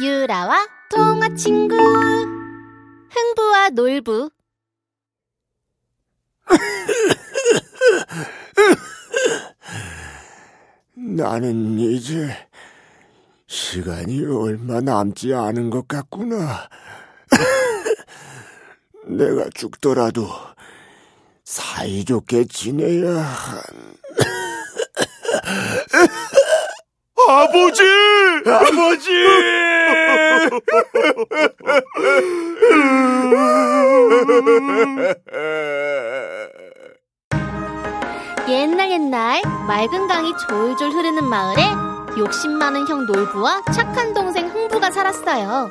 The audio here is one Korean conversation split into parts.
유라와 통화 친구 흥부와 놀부 나는 이제 시간이 얼마 남지 않은 것 같구나. 내가 죽더라도 사이좋게 지내야 한. 아버지! 아버지! 옛날 옛날 맑은 강이 졸졸 흐르는 마을에 욕심 많은 형 놀부와 착한 동생 흥부가 살았어요.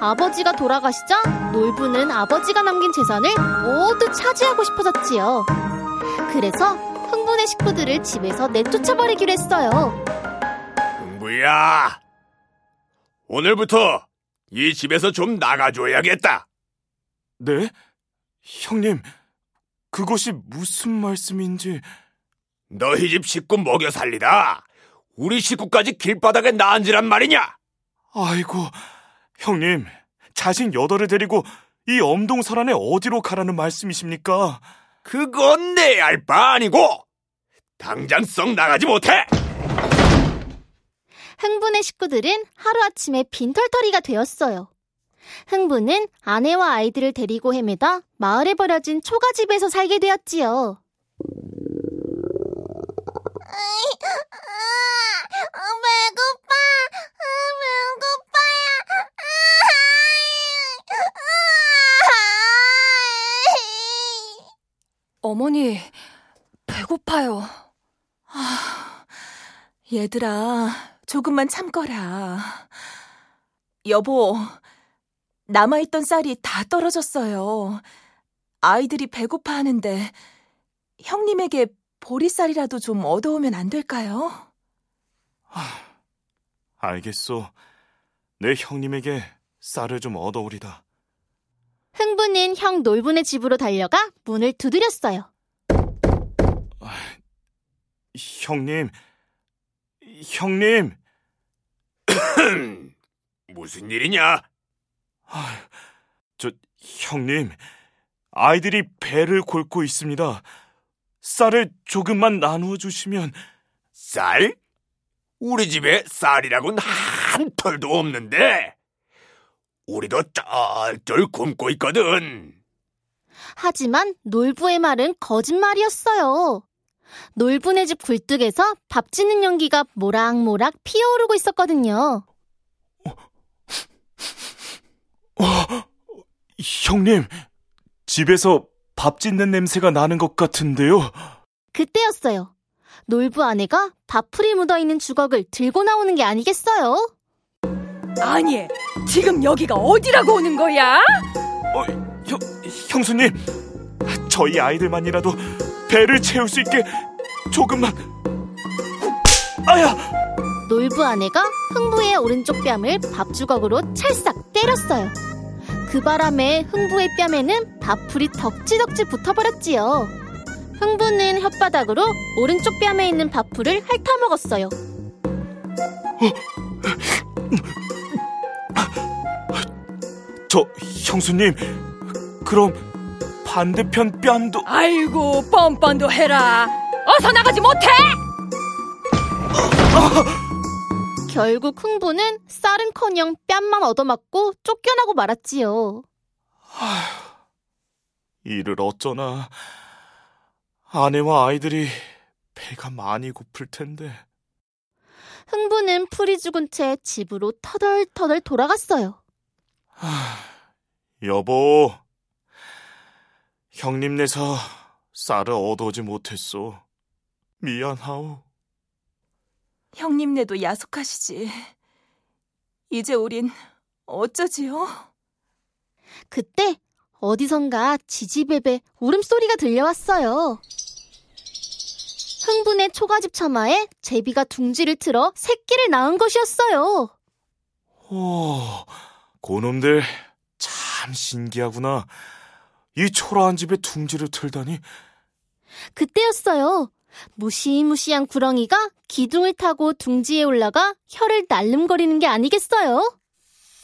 아버지가 돌아가시자 놀부는 아버지가 남긴 재산을 모두 차지하고 싶어졌지요. 그래서 흥분의 식구들을 집에서 내쫓아버리기로 했어요. 흥부야, 오늘부터 이 집에서 좀 나가줘야겠다. 네? 형님, 그것이 무슨 말씀인지. 너희 집 식구 먹여 살리다 우리 식구까지 길바닥에 나앉으란 말이냐? 아이고, 형님, 자식 여덟을 데리고 이 엄동설안에 어디로 가라는 말씀이십니까? 그건 내 알 바 아니고 당장 썩 나가지 못해. 흥분의 식구들은 하루아침에 빈털터리가 되었어요. 흥부는 아내와 아이들을 데리고 헤매다 마을에 버려진 초가집에서 살게 되었지요. 배고파. 배고파요. 어머니, 배고파요. 아, 얘들아, 조금만 참거라. 여보, 남아있던 쌀이 다 떨어졌어요. 아이들이 배고파 하는데, 형님에게 보리쌀이라도 좀 얻어오면 안 될까요? 알겠소. 내 형님에게 쌀을 좀 얻어오리다. 흥부는 형 놀분의 집으로 달려가 문을 두드렸어요. 형님, 형님, 무슨 일이냐? 저, 형님, 아이들이 배를 골고 있습니다. 쌀을 조금만 나누어 주시면, 쌀? 우리 집에 쌀이라고는 한 털도 없는데 우리도 쩔쩔 굶고 있거든. 하지만 놀부의 말은 거짓말이었어요. 놀부네 집 굴뚝에서 밥 짓는 연기가 모락모락 피어오르고 있었거든요. 형님, 집에서 밥 짓는 냄새가 나는 것 같은데요. 그때였어요. 놀부 아내가 밥풀이 묻어있는 주걱을 들고 나오는 게 아니겠어요? 아니, 지금 여기가 어디라고 오는 거야? 어, 형, 형수님, 저희 아이들만이라도 배를 채울 수 있게 조금만. 아야! 놀부 아내가 흥부의 오른쪽 뺨을 밥주걱으로 찰싹 때렸어요. 그 바람에 흥부의 뺨에는 밥풀이 덕지덕지 붙어버렸지요. 흥부는 혓바닥으로 오른쪽 뺨에 있는 밥풀을 핥아먹었어요. 저, 형수님, 그럼 반대편 뺨도. 아이고, 뻔뻔도 해라. 어서 나가지 못해! 결국 흥부는 쌀은커녕 뺨만 얻어맞고 쫓겨나고 말았지요. 이를 어쩌나. 아내와 아이들이 배가 많이 고플 텐데. 흥부는 풀이 죽은 채 집으로 터덜터덜 돌아갔어요. 여보, 형님네서 쌀을 얻어오지 못했소. 미안하오. 형님네도 야속하시지. 이제 우린 어쩌지요? 그때 어디선가 지지배배 울음소리가 들려왔어요. 흥분의 초가집 처마에 제비가 둥지를 틀어 새끼를 낳은 것이었어요. 오, 고놈들 참 신기하구나. 이 초라한 집에 둥지를 틀다니. 그때였어요. 무시무시한 구렁이가 기둥을 타고 둥지에 올라가 혀를 날름거리는 게 아니겠어요?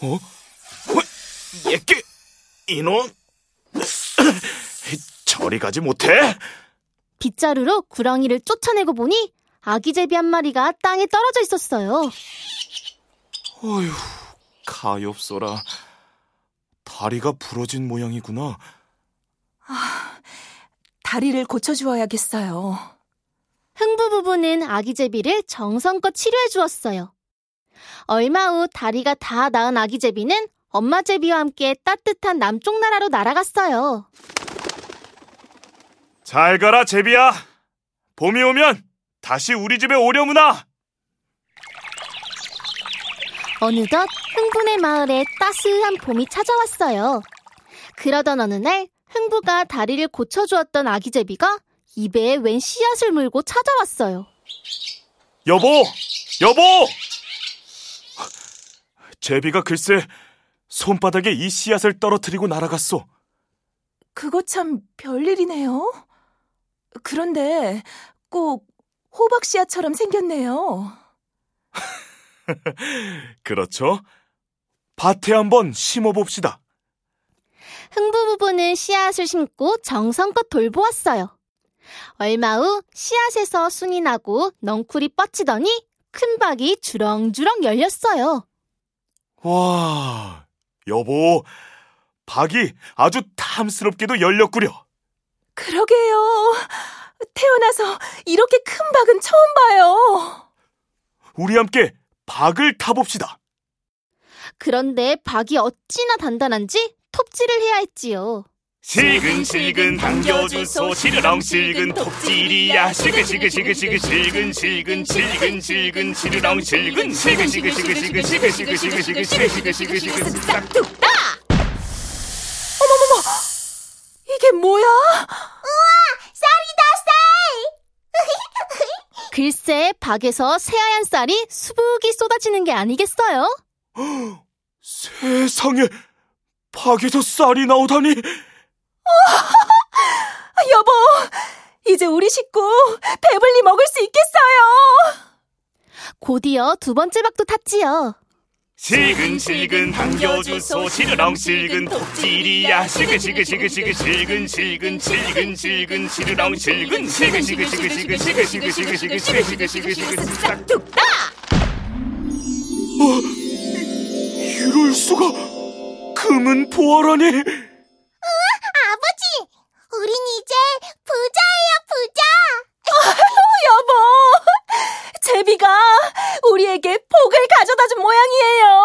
어? 예끼 이놈 저리 가지 못해? 빗자루로 구렁이를 쫓아내고 보니 아기 제비 한 마리가 땅에 떨어져 있었어요. 어휴, 가엾어라. 다리가 부러진 모양이구나. 다리를 고쳐주어야겠어요. 흥부 부부는 아기 제비를 정성껏 치료해 주었어요. 얼마 후 다리가 다 나은 아기 제비는 엄마 제비와 함께 따뜻한 남쪽 나라로 날아갔어요. 잘 가라, 제비야. 봄이 오면 다시 우리 집에 오려무나. 어느덧 흥분의 마을에 따스한 봄이 찾아왔어요. 그러던 어느 날 흥부가 다리를 고쳐주었던 아기 제비가 입에 웬 씨앗을 물고 찾아왔어요. 여보, 여보! 제비가 글쎄 손바닥에 이 씨앗을 떨어뜨리고 날아갔소. 그거 참 별일이네요. 그런데 꼭 호박 씨앗처럼 생겼네요. 그렇죠? 밭에 한번 심어봅시다. 흥부 부부는 씨앗을 심고 정성껏 돌보았어요. 얼마 후 씨앗에서 순이 나고 넝쿨이 뻗치더니 큰 박이 주렁주렁 열렸어요. 와, 여보, 박이 아주 탐스럽게도 열렸구려. 그러게요. 태어나서 이렇게 큰 박은 처음 봐요. 우리 함께 박을 타봅시다. 그런데 박이 어찌나 단단한지 톱질을 해야 했지요. 실근실근 당겨주소 시르렁 실근 톱질이야 시근시근시근시근 실근실근 실근실근 시르렁 실근 실근시근시근시근시근시근시근시근시근시근시근 싹둑다! 어머머머! 이게 뭐야? 글쎄 박에서 새하얀 쌀이 수북이 쏟아지는 게 아니겠어요? 세상에 박에서 쌀이 나오다니 여보, 이제 우리 식구 배불리 먹을 수 있겠어요. 곧이어 두 번째 박도 탔지요. 실근실근 당겨주소 시르렁 실근 톱질이야 시근시근시근시근 실근실근 실근실근 시르렁 실근 실근시근시근시근시근시근시근시근시근시근시근 싹둑다! 이럴 수가 금은 부활하니 아버지, 우린 이제 부자예요, 부자. 여보, 제비가 우리에게 복을 가져다 준 모양이에요.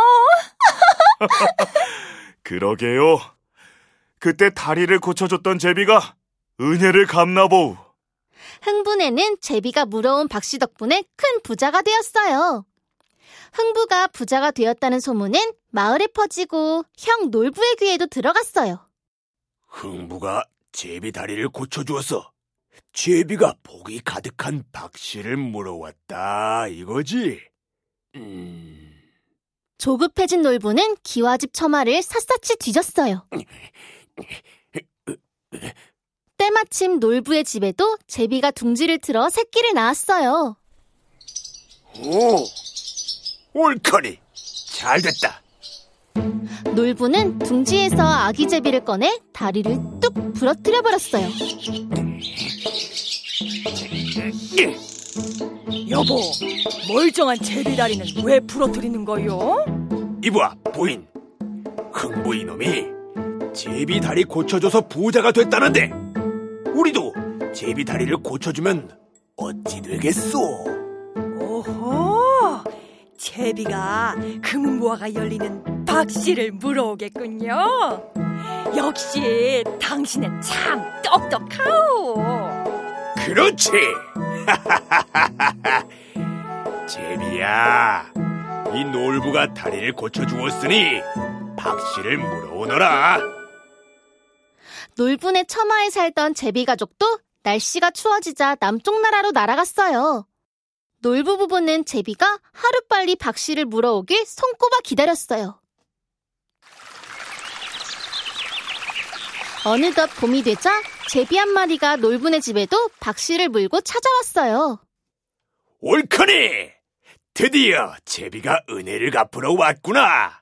그러게요 그때 다리를 고쳐줬던 제비가 은혜를 갚나보우 흥분에는 제비가 물어온 박씨 덕분에 큰 부자가 되었어요. 흥부가 부자가 되었다는 소문은 마을에 퍼지고 형 놀부의 귀에도 들어갔어요. 흥부가 제비 다리를 고쳐주어서 제비가 복이 가득한 박씨를 물어왔다 이거지? 음... 조급해진 놀부는 기와집 처마를 샅샅이 뒤졌어요. 때마침 놀부의 집에도 제비가 둥지를 틀어 새끼를 낳았어요. 오, 옳거니 잘됐다. 놀부는 둥지에서 아기 제비를 꺼내 다리를 뚝 부러뜨려 버렸어요. 여보, 멀쩡한 제비 다리는 왜 부러뜨리는 거요? 이봐 부인, 흥부 이놈이 제비 다리 고쳐줘서 부자가 됐다는데 우리도 제비 다리를 고쳐주면 어찌 되겠소? 오호! 제비가 금은보화가 열리는 박씨를 물어오겠군요. 역시 당신은 참 똑똑하오. 그렇지. 제비야, 이 놀부가 다리를 고쳐주었으니 박씨를 물어오너라. 놀분의 처마에 살던 제비 가족도 날씨가 추워지자 남쪽 나라로 날아갔어요. 놀부 부부는 제비가 하루빨리 박 씨를 물어오길 손꼽아 기다렸어요. 어느덧 봄이 되자 제비 한 마리가 놀분의 집에도 박 씨를 물고 찾아왔어요. 옳거니! 드디어 제비가 은혜를 갚으러 왔구나.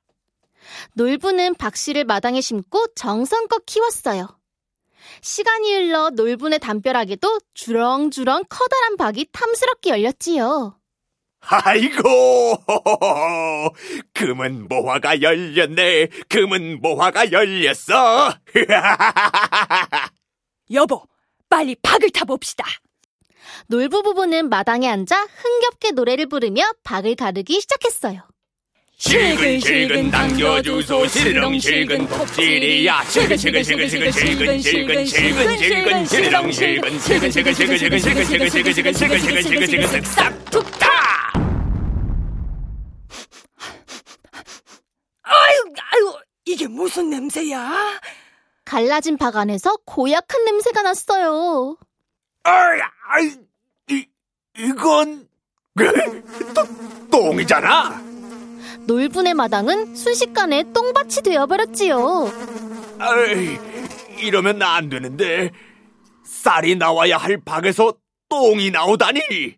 놀부는 박 씨를 마당에 심고 정성껏 키웠어요. 시간이 흘러 놀분의 담벼락에도 주렁주렁 커다란 박이 탐스럽게 열렸지요. 아이고, 금은 모화가 열렸네. 금은 모화가 열렸어. 여보, 빨리 박을 타봅시다. 놀부 부부는 마당에 앉아 흥겹게 노래를 부르며 박을 가르기 시작했어요. 실근실근 당겨주소 실렁실근 복실이야 실근실근실근실근실근실근실근 실렁실근 실근실근실근실근실근실근실근실근실근실근실근 쓱싹툭탁 아유, 아유, 이게 무슨 냄새야? 갈라진 박 안에서 고약한 냄새가 났어요. 아이, 아이, 이, 이건 또 똥이잖아 놀분의 마당은 순식간에 똥밭이 되어버렸지요. 아이, 이러면 안 되는데 쌀이 나와야 할 박에서 똥이 나오다니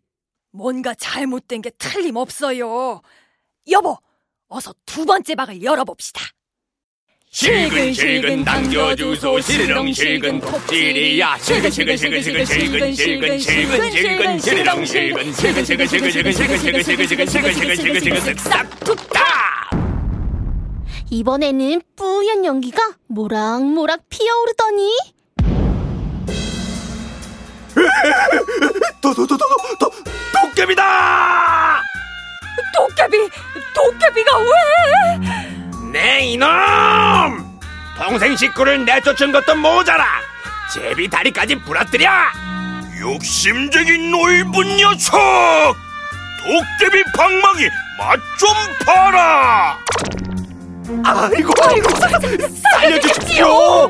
뭔가 잘못된 게 틀림없어요. 여보, 어서 두 번째 박을 열어봅시다. 실근실근 당겨주소 실렁실근 복질이야 실근실근실근실근실근실근 실근실근 실렁실근 실근실근실근실근실근실근실근실근실근실근 쓱싹툭탁 이번에는 뿌연 연기가 모락모락 피어오르더니 도도도도도 도깨비다 도깨비, 도깨비가 왜? 네 이놈! 동생 식구를 내쫓은 것도 모자라. 제비 다리까지 부러뜨려. 욕심쟁이 노이분 녀석! 도깨비 방망이 맛 좀 봐라! 아이고 아이고 살려주십시오.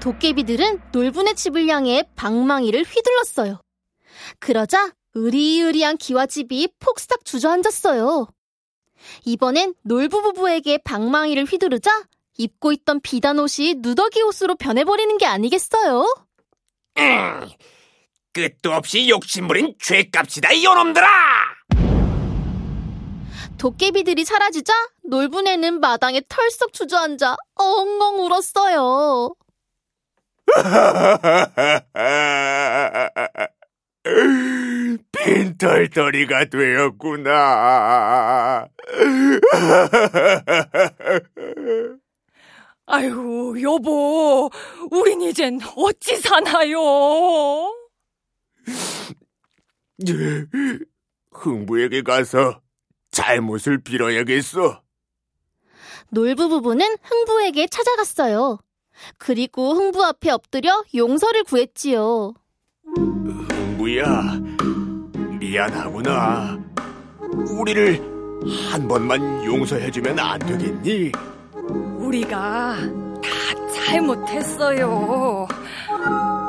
도깨비들은 놀분의 집을 향해 방망이를 휘둘렀어요. 그러자 으리으리한 기와집이 폭삭 주저앉았어요. 이번엔 놀부 부부에게 방망이를 휘두르자 입고 있던 비단 옷이 누더기 옷으로 변해버리는 게 아니겠어요? 음, 끝도 없이 욕심부린 죄값이다 이놈들아 도깨비들이 사라지자 놀분애는 마당에 털썩 주저앉아 엉엉 울었어요. 빈털터리가 되었구나. 아유, 여보, 우린 이젠 어찌 사나요? 흥부에게 가서 잘못을 빌어야겠어. 놀부 부부는 흥부에게 찾아갔어요. 그리고 흥부 앞에 엎드려 용서를 구했지요. 흥부야, 미안하구나. 우리를 한 번만 용서해주면 안 되겠니? 우리가 다 잘못했어요.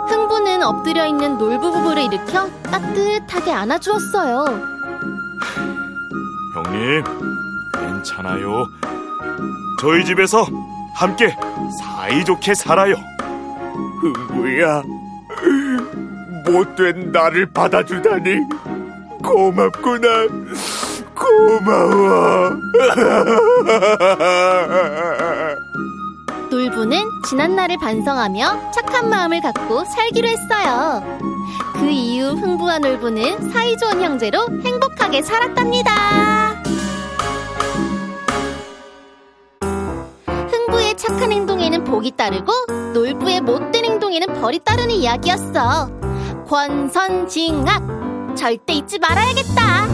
흥부는 엎드려 있는 놀부 부부를 일으켜 따뜻하게 안아주었어요. 형님, 괜찮아요. 저희 집에서 함께 사이좋게 살아요. 흥부야, 못된 나를 받아주다니 고맙구나. 고마워. 놀부는 지난날을 반성하며 착한 마음을 갖고 살기로 했어요. 그 이후 흥부와 놀부는 사이좋은 형제로 행복하게 살았답니다. 흥부의 착한 행동에는 복이 따르고 놀부의 못된 행동에는 벌이 따르는 이야기였어. 권선징악 절대 잊지 말아야겠다.